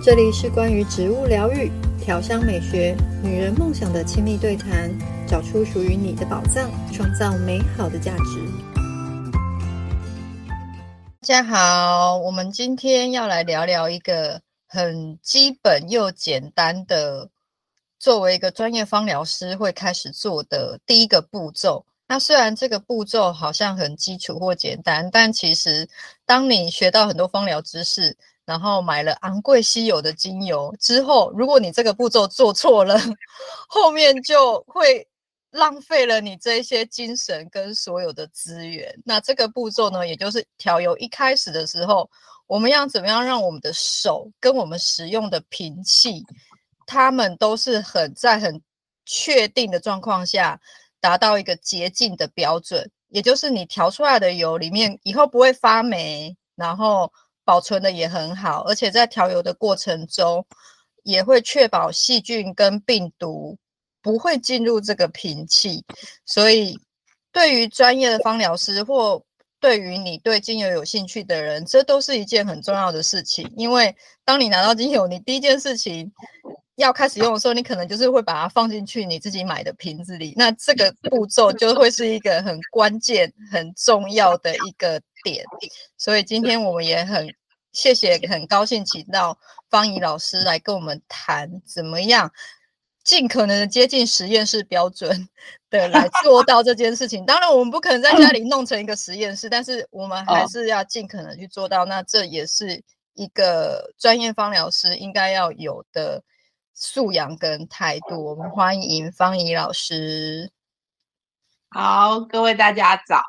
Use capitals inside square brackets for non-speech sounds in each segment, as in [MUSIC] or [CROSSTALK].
这里是关于植物疗愈、调香美学、女人梦想的亲密对谈，找出属于你的宝藏，创造美好的价值。大家好，我们今天要来聊聊一个很基本又简单的，作为一个专业芳疗师会开始做的第一个步骤。那虽然这个步骤好像很基础或简单，但其实当你学到很多芳疗知识，然后买了昂贵稀有的精油之后，如果你这个步骤做错了，[LAUGHS] 后面就会浪费了你这些精神跟所有的资源。那这个步骤呢，也就是调油一开始的时候，我们要怎么样让我们的手跟我们使用的瓶器，它们都是很在很确定的状况下，达到一个洁净的标准，也就是你调出来的油里面以后不会发霉，然后。保存的也很好，而且在调油的过程中，也会确保细菌跟病毒不会进入这个瓶器。所以，对于专业的芳疗师或对于你对精油有兴趣的人，这都是一件很重要的事情。因为当你拿到精油，你第一件事情要开始用的时候，你可能就是会把它放进去你自己买的瓶子里。那这个步骤 [LAUGHS] 就会是一个很关键、很重要的一个点。所以今天我们也很。谢谢，很高兴请到方怡老师来跟我们谈怎么样尽可能的接近实验室标准 [LAUGHS] 的来 [LAUGHS] 做到这件事情。当然，我们不可能在家里弄成一个实验室，但是我们还是要尽可能去做到。那这也是一个专业方疗师应该要有的素养跟态度。我们欢迎方怡老师。好，各位大家早。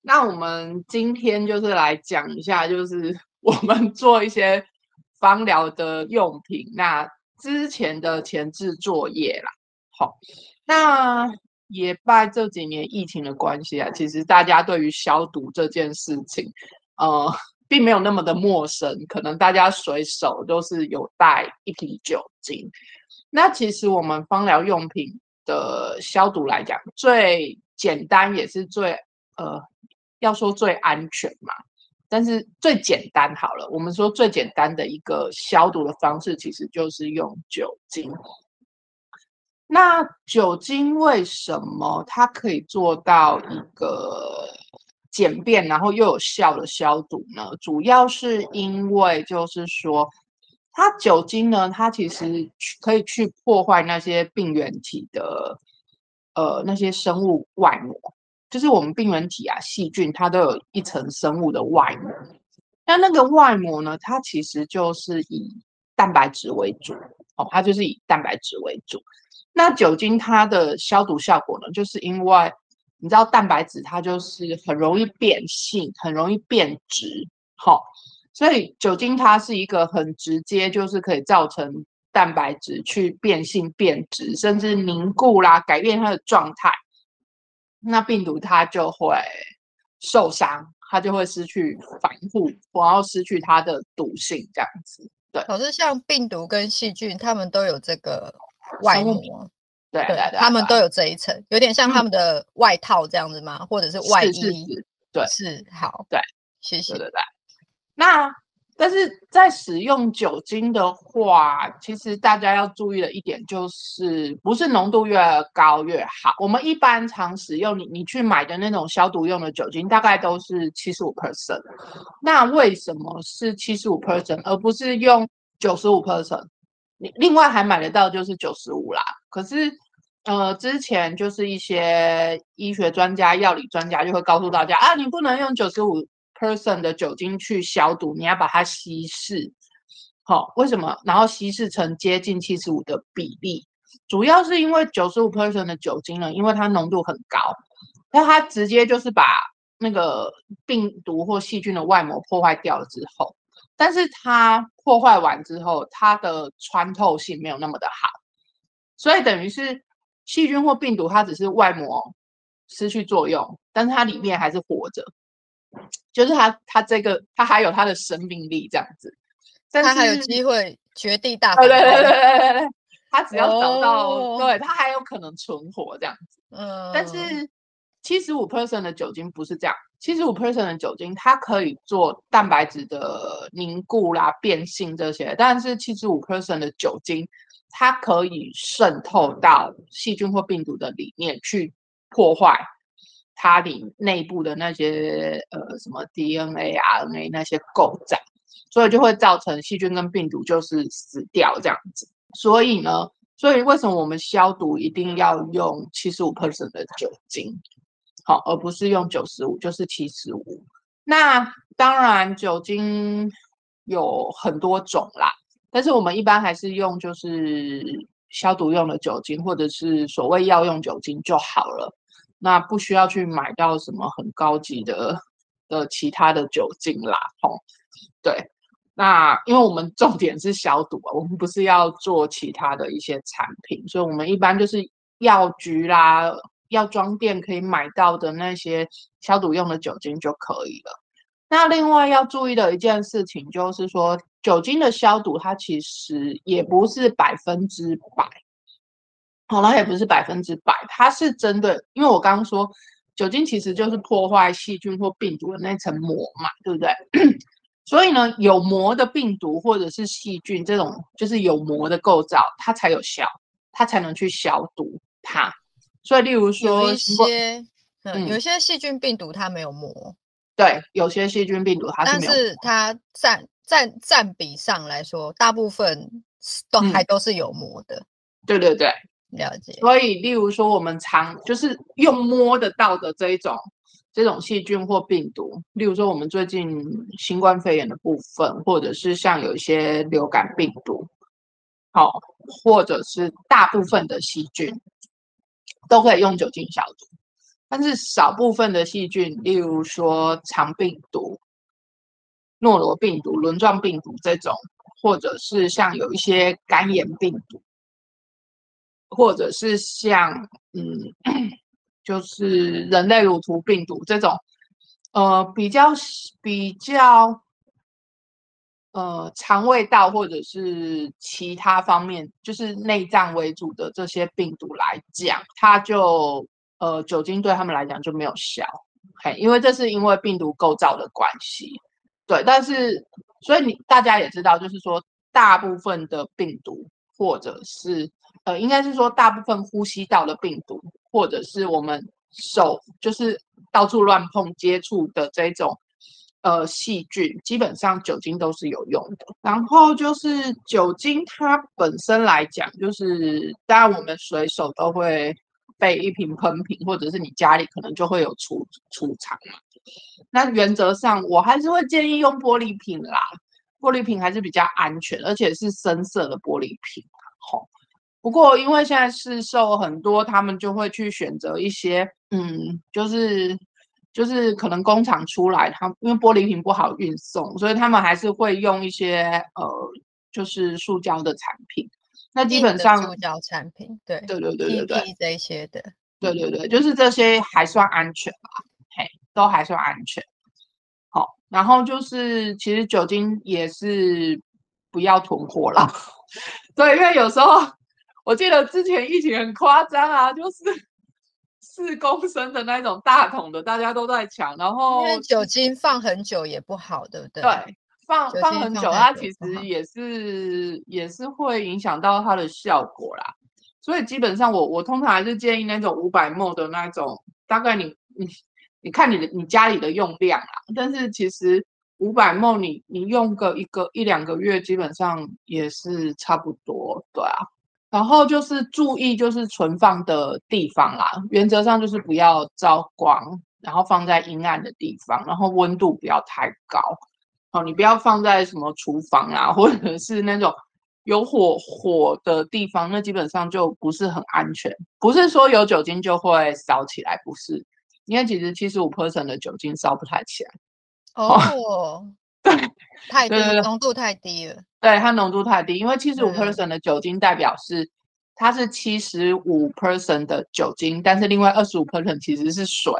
那我们今天就是来讲一下，就是。[LAUGHS] 我们做一些芳疗的用品，那之前的前置作业啦，好，那也拜这几年疫情的关系啊，其实大家对于消毒这件事情，呃，并没有那么的陌生，可能大家随手都是有带一瓶酒精。那其实我们芳疗用品的消毒来讲，最简单也是最呃，要说最安全嘛。但是最简单好了，我们说最简单的一个消毒的方式，其实就是用酒精。那酒精为什么它可以做到一个简便然后又有效的消毒呢？主要是因为就是说，它酒精呢，它其实可以去破坏那些病原体的呃那些生物外膜。就是我们病原体啊，细菌它都有一层生物的外膜，那那个外膜呢，它其实就是以蛋白质为主哦，它就是以蛋白质为主。那酒精它的消毒效果呢，就是因为你知道蛋白质它就是很容易变性，很容易变质，好、哦，所以酒精它是一个很直接，就是可以造成蛋白质去变性、变质，甚至凝固啦，改变它的状态。那病毒它就会受伤，它就会失去防护，然后失去它的毒性，这样子。对，可是像病毒跟细菌，它们都有这个外膜，对对对，他们都有这一层，有点像他们的外套这样子吗？嗯、或者是外衣？是是是对，是好，对，谢谢。对对对，那。但是在使用酒精的话，其实大家要注意的一点就是，不是浓度越高越好。我们一般常使用，你你去买的那种消毒用的酒精，大概都是七十五 percent。那为什么是七十五 percent，而不是用九十五 percent？你另外还买得到就是九十五啦。可是，呃，之前就是一些医学专家、药理专家就会告诉大家啊，你不能用九十五。percent 的酒精去消毒，你要把它稀释，好、哦，为什么？然后稀释成接近七十五的比例，主要是因为九十五 percent 的酒精呢，因为它浓度很高，那它直接就是把那个病毒或细菌的外膜破坏掉了之后，但是它破坏完之后，它的穿透性没有那么的好，所以等于是细菌或病毒它只是外膜失去作用，但是它里面还是活着。就是它，它这个它还有它的生命力这样子，它还有机会绝地大反攻。对对对对对对，它只要找到，哦、对它还有可能存活这样子。嗯，但是七十五 percent 的酒精不是这样，七十五 percent 的酒精，它可以做蛋白质的凝固啦、变性这些，但是七十五 percent 的酒精，它可以渗透到细菌或病毒的里面去破坏它里内部的那些呃什么 DNA、RNA 那些构造，所以就会造成细菌跟病毒就是死掉这样子。所以呢，所以为什么我们消毒一定要用七十五 percent 的酒精？好，而不是用九十五，就是七十五。那当然，酒精有很多种啦，但是我们一般还是用就是消毒用的酒精，或者是所谓药用酒精就好了。那不需要去买到什么很高级的的其他的酒精啦。吼，对，那因为我们重点是消毒啊，我们不是要做其他的一些产品，所以我们一般就是药局啦。药妆店可以买到的那些消毒用的酒精就可以了。那另外要注意的一件事情就是说，酒精的消毒它其实也不是百分之百，好了，也不是百分之百，它是针对，因为我刚刚说酒精其实就是破坏细菌或病毒的那层膜嘛，对不对？[COUGHS] 所以呢，有膜的病毒或者是细菌这种就是有膜的构造，它才有效，它才能去消毒它。所以，例如说有一些，嗯，有些细菌病毒它没有膜，对，有些细菌病毒它是没有膜，但是它占占占比上来说，大部分都还都是有膜的。对对对，了解。所以，例如说我们常就是用摸得到的这一种这种细菌或病毒，例如说我们最近新冠肺炎的部分，或者是像有一些流感病毒，好，或者是大部分的细菌。都可以用酒精消毒，但是少部分的细菌，例如说肠病毒、诺罗病毒、轮状病毒这种，或者是像有一些肝炎病毒，或者是像嗯，就是人类乳头病毒这种，呃，比较比较。呃，肠胃道或者是其他方面，就是内脏为主的这些病毒来讲，它就呃酒精对他们来讲就没有效，嘿，因为这是因为病毒构造的关系，对。但是，所以你大家也知道，就是说大部分的病毒，或者是呃，应该是说大部分呼吸道的病毒，或者是我们手就是到处乱碰接触的这种。呃，细菌基本上酒精都是有用的。然后就是酒精它本身来讲，就是当然我们随手都会备一瓶喷瓶，或者是你家里可能就会有储储藏嘛。那原则上我还是会建议用玻璃瓶啦，玻璃瓶还是比较安全，而且是深色的玻璃瓶。好，不过因为现在市售很多，他们就会去选择一些，嗯，就是。就是可能工厂出来，它因为玻璃瓶不好运送，所以他们还是会用一些呃，就是塑胶的产品。那基本上塑胶产品，对对对对对对，这些的，对对对，就是这些还算安全吧，嘿，都还算安全。好，然后就是其实酒精也是不要囤货啦，[LAUGHS] 对，因为有时候我记得之前疫情很夸张啊，就是。[LAUGHS] 四公升的那种大桶的，大家都在抢，然后因为酒精放很久也不好，对不对？对，放放很久，它其实也是也是会影响到它的效果啦。所以基本上我我通常还是建议那种五百 ml 的那种，大概你你你看你的你家里的用量啦。但是其实五百 ml 你你用个一个一两个月，基本上也是差不多，对啊。然后就是注意，就是存放的地方啦。原则上就是不要照光，然后放在阴暗的地方，然后温度不要太高。好，你不要放在什么厨房啊，或者是那种有火火的地方，那基本上就不是很安全。不是说有酒精就会烧起来，不是，因为其实七十五 percent 的酒精烧不太起来。哦。[LAUGHS] 太低，浓度太低了。对，它浓度太低，因为七十五 percent 的酒精代表是它是七十五 percent 的酒精，但是另外二十五 percent 其实是水，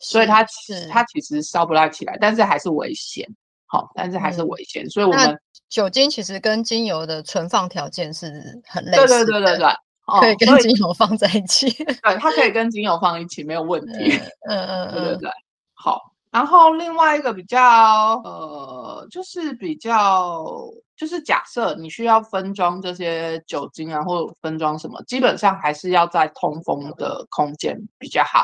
所以它它其实烧不太起来，但是还是危险。好，但是还是危险，所以我们酒精其实跟精油的存放条件是很类似的。对对对对对，可以跟精油放在一起。[LAUGHS] 对，它可以跟精油放一起，没有问题。嗯嗯，[LAUGHS] 对对对，好。然后另外一个比较呃，就是比较就是假设你需要分装这些酒精啊，或分装什么，基本上还是要在通风的空间比较好。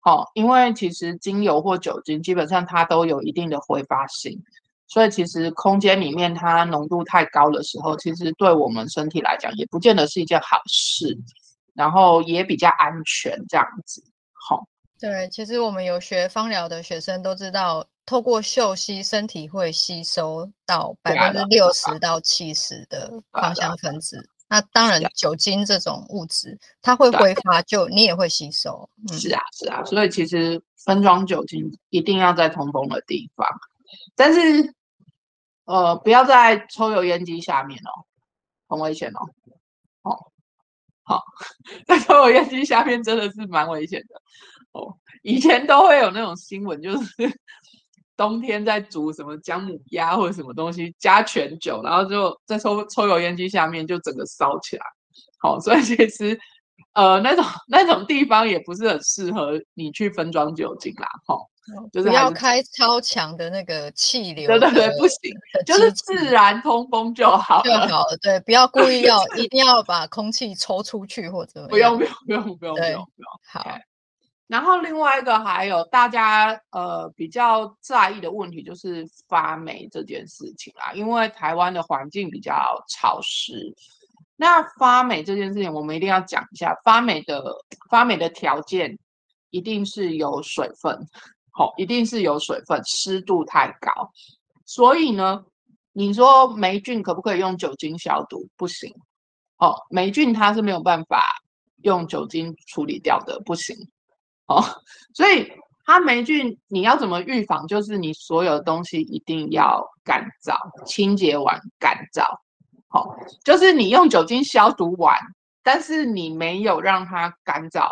好、哦，因为其实精油或酒精基本上它都有一定的挥发性，所以其实空间里面它浓度太高的时候，其实对我们身体来讲也不见得是一件好事。然后也比较安全这样子。好、哦。对，其实我们有学芳疗的学生都知道，透过嗅吸，身体会吸收到百分之六十到七十的芳香分子。那当然，酒精这种物质，它会挥发，就你也会吸收。嗯、是啊，是啊。所以其实分装酒精一定要在通风的地方，但是呃，不要在抽油烟机下面哦，很危险哦。哦，好，[LAUGHS] 在抽油烟机下面真的是蛮危险的。哦，以前都会有那种新闻，就是 [LAUGHS] 冬天在煮什么姜母鸭或者什么东西，加全酒，然后就在抽抽油烟机下面就整个烧起来。好、所以其实呃那种那种地方也不是很适合你去分装酒精啦。哈、就是不要开超强的那个气流。对对对，不行，就是自然通风就好就好了。对，不要故意要 [LAUGHS] 一定要把空气抽出去或者不用不用不用不用不用不用好。然后另外一个还有大家呃比较在意的问题就是发霉这件事情啦，因为台湾的环境比较潮湿，那发霉这件事情我们一定要讲一下，发霉的发霉的条件一定是有水分，好、哦，一定是有水分，湿度太高，所以呢，你说霉菌可不可以用酒精消毒？不行，哦，霉菌它是没有办法用酒精处理掉的，不行。哦，[LAUGHS] 所以它霉菌你要怎么预防？就是你所有东西一定要干燥，清洁完干燥。好、哦，就是你用酒精消毒完，但是你没有让它干燥，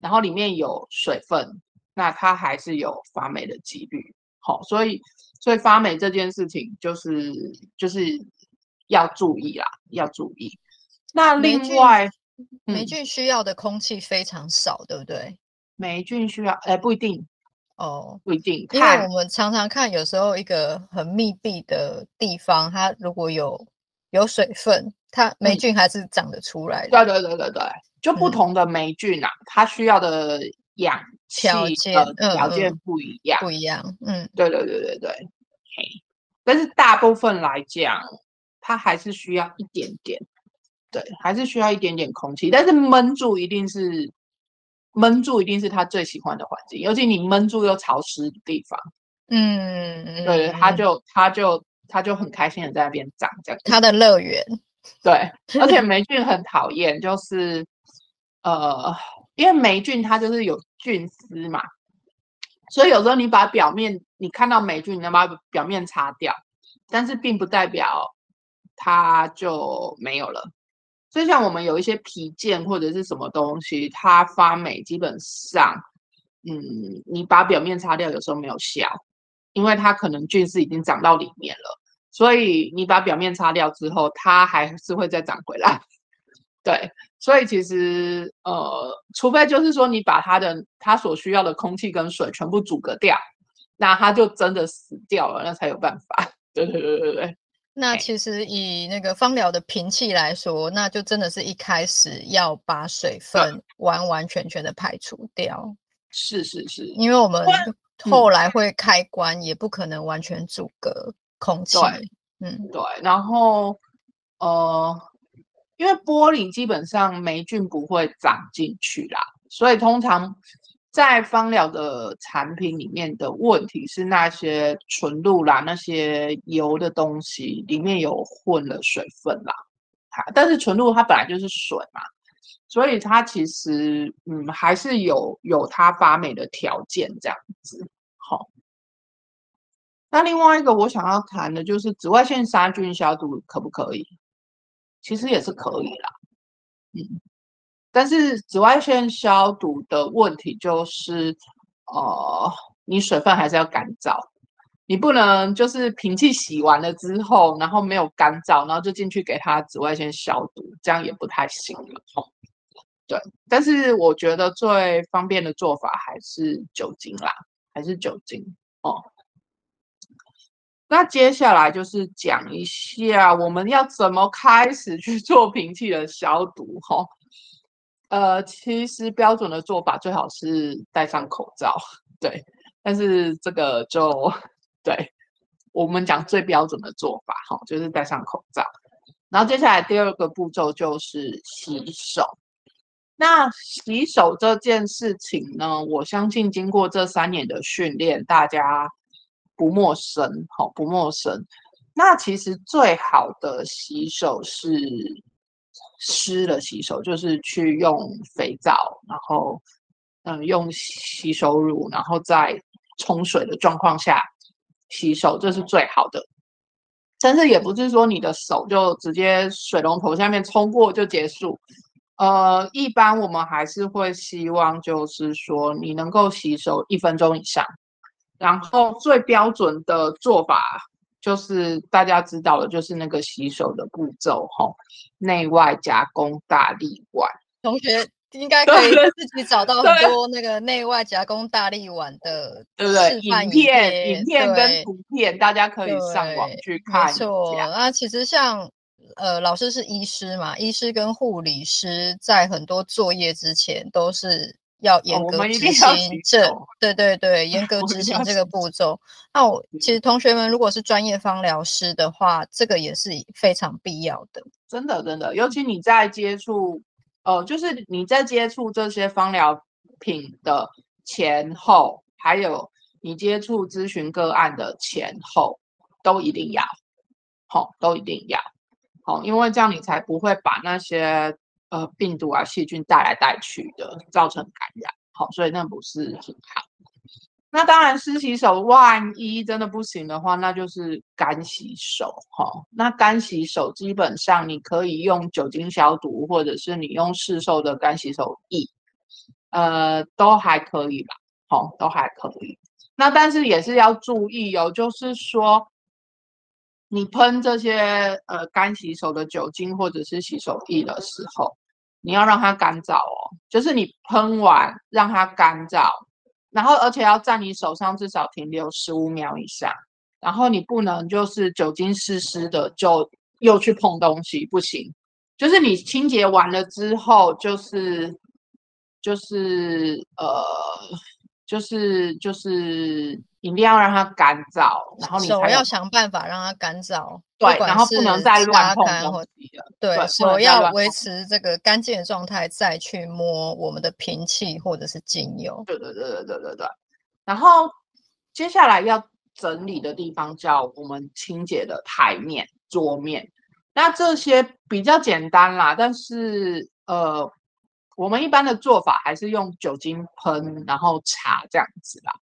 然后里面有水分，那它还是有发霉的几率。好、哦，所以所以发霉这件事情就是就是要注意啦，要注意。那另外，霉菌需要的空气非常少，嗯、对不对？霉菌需要，哎，不一定哦，不一定，因为我们常常看，有时候一个很密闭的地方，它如果有有水分，它霉菌还是长得出来的。对对对对对，就不同的霉菌啊，嗯、它需要的氧气条件、呃、条件不一样，不一样。嗯，对对对对对。嘿，但是大部分来讲，它还是需要一点点，对，还是需要一点点空气，但是闷住一定是。闷住一定是他最喜欢的环境，尤其你闷住又潮湿的地方，嗯，对，他就他就他就很开心的在那边长这样，他的乐园，对，而且霉菌很讨厌，就是呃，因为霉菌它就是有菌丝嘛，所以有时候你把表面你看到霉菌，你能把表面擦掉，但是并不代表它就没有了。所以像我们有一些皮件或者是什么东西，它发霉，基本上，嗯，你把表面擦掉，有时候没有效，因为它可能菌丝已经长到里面了。所以你把表面擦掉之后，它还是会再长回来。[LAUGHS] 对，所以其实呃，除非就是说你把它的它所需要的空气跟水全部阻隔掉，那它就真的死掉了，那才有办法。[LAUGHS] 对对对对对。那其实以那个芳疗的瓶器来说，那就真的是一开始要把水分完完全全的排除掉。是是是，因为我们后来会开关，也不可能完全阻隔空气。嗯，对。然后呃，因为玻璃基本上霉菌不会长进去啦，所以通常。在芳疗的产品里面的问题是那些纯露啦，那些油的东西里面有混了水分啦，但是纯露它本来就是水嘛，所以它其实嗯还是有有它发霉的条件这样子。好，那另外一个我想要谈的就是紫外线杀菌消毒可不可以？其实也是可以啦，嗯。但是紫外线消毒的问题就是，呃，你水分还是要干燥，你不能就是瓶器洗完了之后，然后没有干燥，然后就进去给它紫外线消毒，这样也不太行了。对，但是我觉得最方便的做法还是酒精啦。还是酒精哦。那接下来就是讲一下我们要怎么开始去做瓶器的消毒哈、呃，其实标准的做法最好是戴上口罩，对。但是这个就对我们讲最标准的做法哈，就是戴上口罩。然后接下来第二个步骤就是洗手。那洗手这件事情呢，我相信经过这三年的训练，大家不陌生，好，不陌生。那其实最好的洗手是湿的洗手，就是去用肥皂，然后嗯，用洗手乳，然后再冲水的状况下洗手，这是最好的。但是也不是说你的手就直接水龙头下面冲过就结束。呃，一般我们还是会希望，就是说你能够洗手一分钟以上，然后最标准的做法就是大家知道的，就是那个洗手的步骤吼，内外夹攻大力丸。同学应该可以自己找到很多那个内外夹攻大力丸的，对不对？影片、影片跟图片，大家可以上网去看一下。没错，啊，其实像。呃，老师是医师嘛？医师跟护理师在很多作业之前都是要严格执行这，对对对，严格执行这个步骤。那我其实同学们如果是专业方疗师的话，这个也是非常必要的。真的真的，尤其你在接触，呃，就是你在接触这些方疗品的前后，还有你接触咨询个案的前后，都一定要，好，都一定要。好，因为这样你才不会把那些呃病毒啊细菌带来带去的，造成感染。好，所以那不是很好。那当然湿洗手，万一真的不行的话，那就是干洗手。哈，那干洗手基本上你可以用酒精消毒，或者是你用市售的干洗手液，呃，都还可以吧。好，都还可以。那但是也是要注意哦，就是说。你喷这些呃干洗手的酒精或者是洗手液的时候，你要让它干燥哦，就是你喷完让它干燥，然后而且要在你手上至少停留十五秒以上，然后你不能就是酒精湿湿的就又去碰东西，不行，就是你清洁完了之后，就是就是呃就是就是。一定要让它干燥，然后你手要想办法让它干燥，对，然后不能再乱碰东西了。对，对手要维持这个干净的状态，再去摸我们的瓶器或者是精油。对对对对对对对。然后接下来要整理的地方叫我们清洁的台面、桌面。那这些比较简单啦，但是呃，我们一般的做法还是用酒精喷，然后擦这样子啦。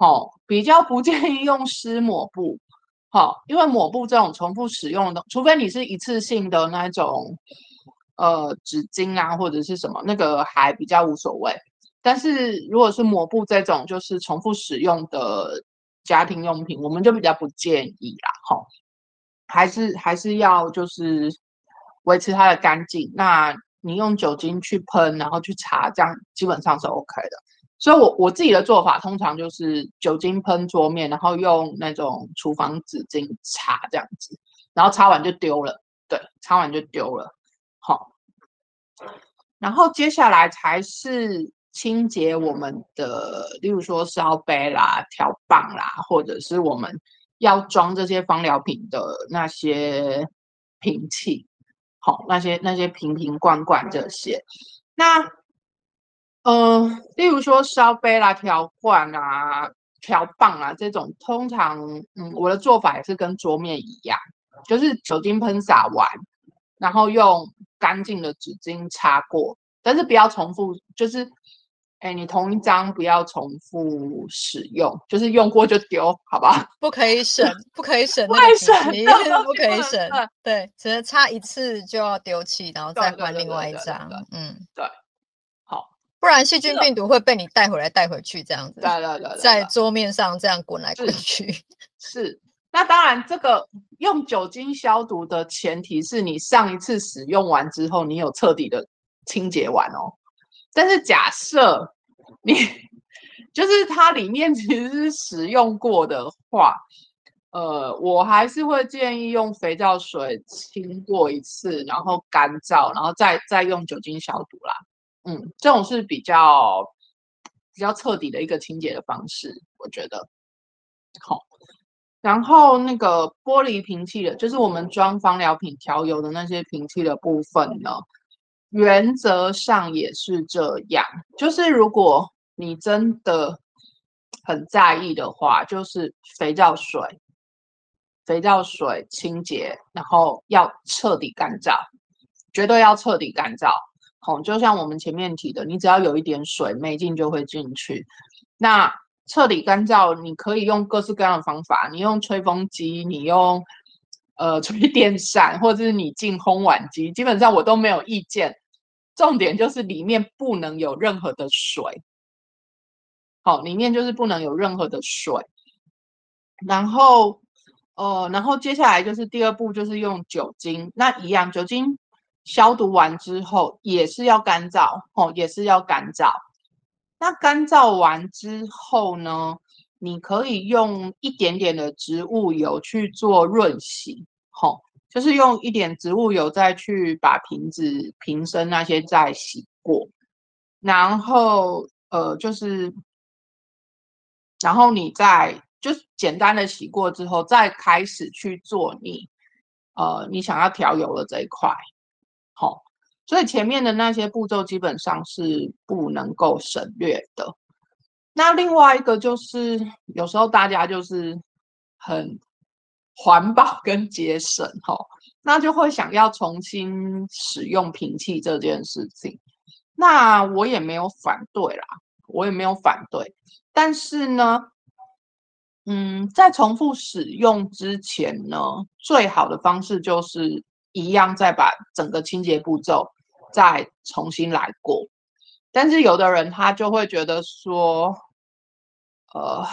好，比较不建议用湿抹布，好，因为抹布这种重复使用的，除非你是一次性的那种，呃，纸巾啊或者是什么，那个还比较无所谓。但是如果是抹布这种，就是重复使用的家庭用品，我们就比较不建议啦，哈，还是还是要就是维持它的干净。那你用酒精去喷，然后去擦，这样基本上是 OK 的。所以我，我自己的做法通常就是酒精喷桌面，然后用那种厨房纸巾擦这样子，然后擦完就丢了。对，擦完就丢了。好，然后接下来才是清洁我们的，例如说烧杯啦、调棒啦，或者是我们要装这些芳疗品的那些瓶器，好，那些那些瓶瓶罐罐这些，那。嗯、呃，例如说烧杯啦、调罐啊、调棒啊这种，通常嗯，我的做法也是跟桌面一样，就是酒精喷洒完，然后用干净的纸巾擦过，但是不要重复，就是哎，你同一张不要重复使用，就是用过就丢，好吧？不可以省，不可以省那个纸巾，不可以省，对，只能擦一次就要丢弃，然后再换另外一张，嗯，对。不然细菌病毒会被你带回来带回去，这样子，对对对，在桌面上这样滚来滚去。是，是，那当然，这个用酒精消毒的前提是你上一次使用完之后，你有彻底的清洁完哦。但是假设你 [LAUGHS] 就是它里面其实是使用过的话，呃，我还是会建议用肥皂水清过一次，然后干燥，然后再再用酒精消毒啦。嗯，这种是比较比较彻底的一个清洁的方式，我觉得。好，然后那个玻璃瓶器的，就是我们装芳疗品调油的那些瓶器的部分呢，原则上也是这样，就是如果你真的很在意的话，就是肥皂水。肥皂水清洁，然后要彻底干燥，绝对要彻底干燥。好，就像我们前面提的，你只要有一点水，没进就会进去。那彻底干燥，你可以用各式各样的方法，你用吹风机，你用呃 [LAUGHS] 吹电扇，或者是你进烘碗机，基本上我都没有意见。重点就是里面不能有任何的水。好，里面就是不能有任何的水，然后。呃，然后接下来就是第二步，就是用酒精。那一样，酒精消毒完之后也是要干燥，哦，也是要干燥。那干燥完之后呢，你可以用一点点的植物油去做润洗，吼、哦，就是用一点植物油再去把瓶子瓶身那些再洗过，然后呃，就是，然后你再。就是简单的洗过之后，再开始去做你，呃，你想要调油的这一块，好、哦，所以前面的那些步骤基本上是不能够省略的。那另外一个就是，有时候大家就是很环保跟节省，哈、哦，那就会想要重新使用瓶器这件事情。那我也没有反对啦，我也没有反对，但是呢。嗯，在重复使用之前呢，最好的方式就是一样，再把整个清洁步骤再重新来过。但是有的人他就会觉得说，呃，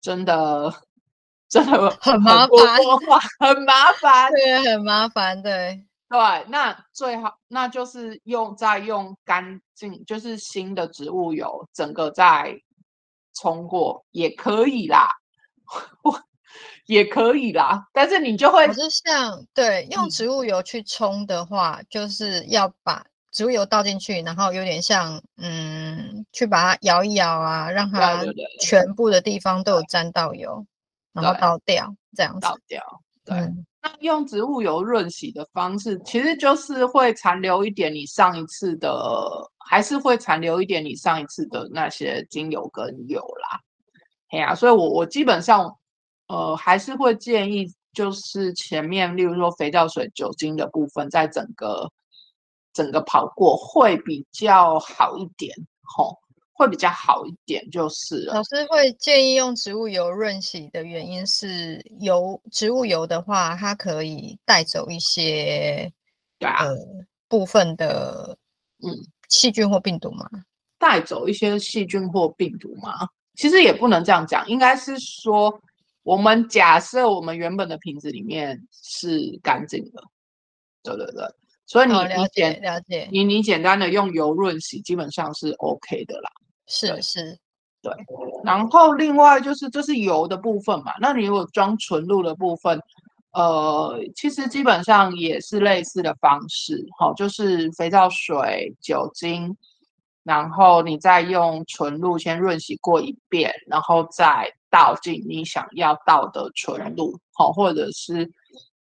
真的真的很麻烦，很麻烦，对，很麻烦，对对。那最好那就是用再用干净，就是新的植物油，整个再。冲过也可以啦，[LAUGHS] 也可以啦，但是你就会，可是像对用植物油去冲的话，嗯，就是要把植物油倒进去，然后有点像嗯，去把它摇一摇啊，让它全部的地方都有沾到油，然后倒掉这样子。倒掉，对。嗯那用植物油润洗的方式，其实就是会残留一点你上一次的，还是会残留一点你上一次的那些精油跟油啦。哎呀，所以我我基本上，呃，还是会建议，就是前面例如说肥皂水、酒精的部分，在整个整个跑过会比较好一点，吼。会比较好一点，就是了。老师会建议用植物油润洗的原因是，油植物油的话，它可以带走一些，对啊，呃，部分的嗯细菌或病毒嘛。带走一些细菌或病毒吗？其实也不能这样讲，应该是说，我们假设我们原本的瓶子里面是干净的，对对对。所以你、哦、了解了解，你你简单的用油润洗，基本上是 OK 的啦。是是，对。然后另外就是这是油的部分嘛，那你如果装纯露的部分，呃，其实基本上也是类似的方式，好、哦，就是肥皂水、酒精，然后你再用纯露先润洗过一遍，然后再倒进你想要倒的纯露，好、或者是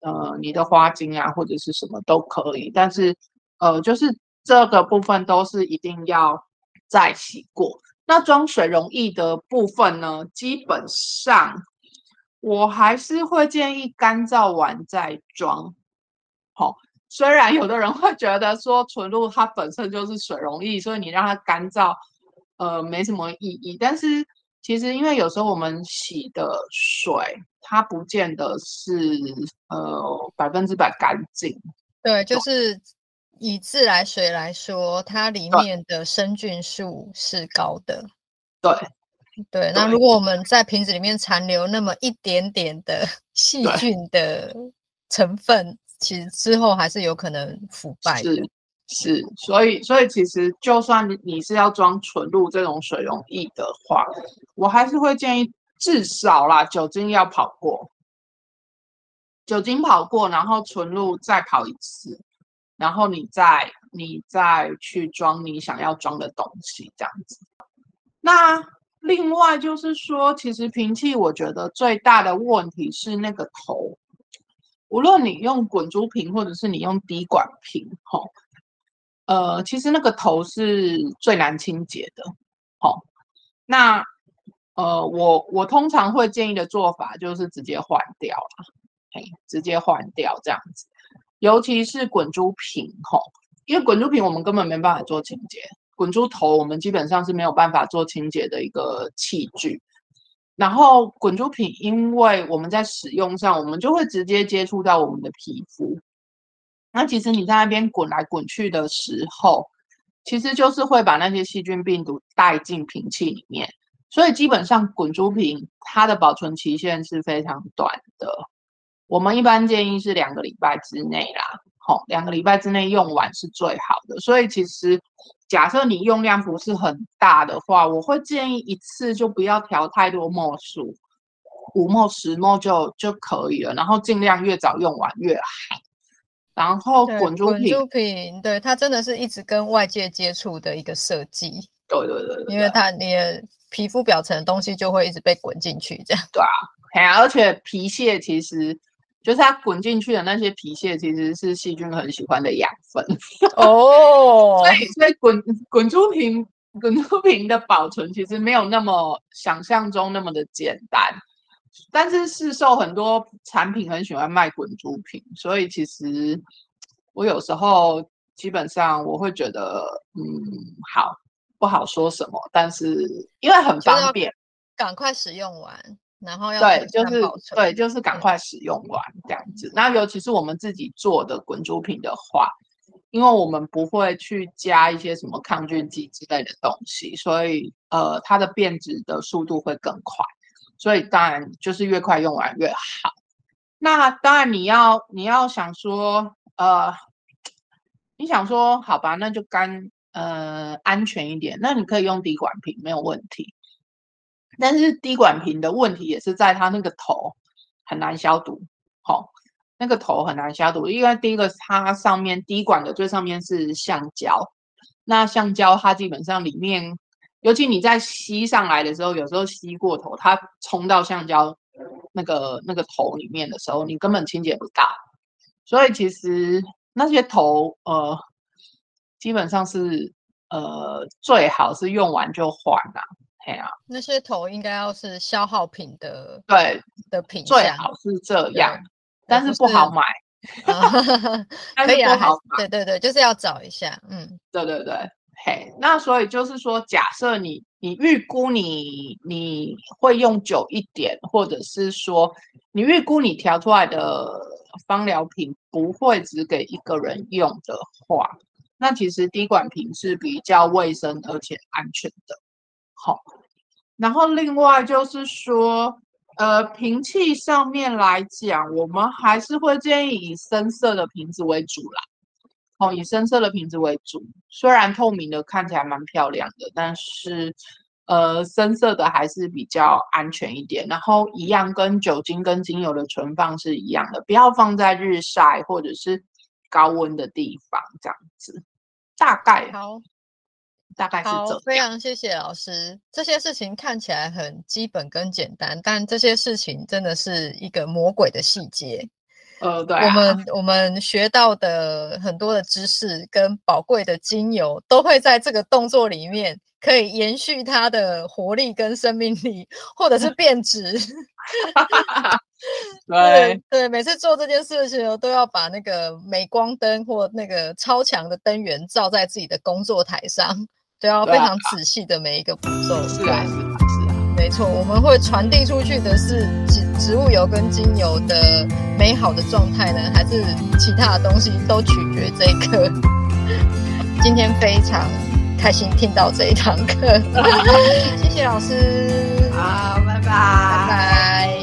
呃你的花精啊，或者是什么都可以，但是呃，就是这个部分都是一定要。再洗过，那装水溶液的部分呢？基本上我还是会建议干燥完再装。好、虽然有的人会觉得说纯露它本身就是水溶液，所以你让它干燥，呃，没什么意义。但是其实因为有时候我们洗的水，它不见得是呃百分之百干净。对，就是。以自来水来说，它里面的生菌数是高的。对，对。那如果我们在瓶子里面残留那么一点点的 [LAUGHS] 细菌的成分，其实之后还是有可能腐败的。是，所以所以其实就算你是要装纯露这种水溶液的话，我还是会建议至少啦，酒精要跑过，酒精跑过，然后纯露再跑一次，然后你再你再去装你想要装的东西，这样子。那另外就是说，其实瓶器我觉得最大的问题是那个头，无论你用滚珠瓶或者是你用滴管瓶，吼，呃，其实那个头是最难清洁的，吼。那呃，我我通常会建议的做法就是直接换掉了，嘿，直接换掉这样子，尤其是滚珠瓶，吼，因为滚珠瓶我们根本没办法做清洁。滚珠头我们基本上是没有办法做清洁的一个器具，然后滚珠瓶，因为我们在使用上，我们就会直接接触到我们的皮肤。那其实你在那边滚来滚去的时候，其实就是会把那些细菌病毒带进瓶器里面，所以基本上滚珠瓶它的保存期限是非常短的。我们一般建议是两个礼拜之内啦，好，两个礼拜之内用完是最好的。所以其实。假设你用量不是很大的话，我会建议一次就不要调太多墨数，五墨十墨就就可以了。然后尽量越早用完越好。然后滚珠瓶，滚珠瓶，对，它真的是一直跟外界接触的一个设计。对对对，对，因为它你的皮肤表层的东西就会一直被滚进去，这样。对啊，哎呀，而且皮屑其实。就是它滚进去的那些皮屑，其实是细菌很喜欢的养分 [LAUGHS] 哦。所以，所以滚滚珠瓶滚珠瓶的保存其实没有那么想象中那么的简单。但是市售很多产品很喜欢卖滚珠瓶，所以其实我有时候基本上我会觉得，嗯，好，不好说什么。但是因为很方便，赶快使用完。然后要对，就是对，就是赶快使用完这样子。那尤其是我们自己做的滚珠瓶的话，因为我们不会去加一些什么抗菌剂之类的东西，所以呃，它的变质的速度会更快。所以当然就是越快用完越好。那当然你要你要想说呃，你想说好吧，那就干呃安全一点，那你可以用滴管瓶没有问题。但是滴管瓶的问题也是在它那个头很难消毒，好、哦，那个头很难消毒，因为第一个它上面滴管的最上面是橡胶，那橡胶它基本上里面，尤其你在吸上来的时候，有时候吸过头，它冲到橡胶那个那个头里面的时候，你根本清洁不到，所以其实那些头呃，基本上是呃最好是用完就换啦。啊、那些头应该要是消耗品的，对的品最好是这样，但是不好买，[LAUGHS] 可以啊，对对对，就是要找一下，嗯，对对对，嘿，那所以就是说，假设你你预估你你会用久一点，或者是说你预估你调出来的芳疗品不会只给一个人用的话，那其实滴管瓶是比较卫生而且安全的，好。然后另外就是说，呃，瓶器上面来讲，我们还是会建议以深色的瓶子为主啦。哦，以深色的瓶子为主，虽然透明的看起来蛮漂亮的，但是，呃，深色的还是比较安全一点。然后一样跟酒精跟精油的存放是一样的，不要放在日晒或者是高温的地方，这样子。大概好。大概是这样。非常谢谢老师。这些事情看起来很基本跟简单，但这些事情真的是一个魔鬼的细节。呃，对啊。我们我们学到的很多的知识跟宝贵的精油，都会在这个动作里面可以延续它的活力跟生命力，或者是变质。[LAUGHS] 对对，每次做这件事情，都要把那个镁光灯或那个超强的灯源照在自己的工作台上。都要非常仔细的每一个步骤，是啊，没错，我们会传递出去的是植植物油跟精油的美好的状态呢，还是其他的东西都取决这一刻。[LAUGHS] 今天非常开心听到这一堂课，[LAUGHS] 谢谢老师，好，拜拜，拜拜。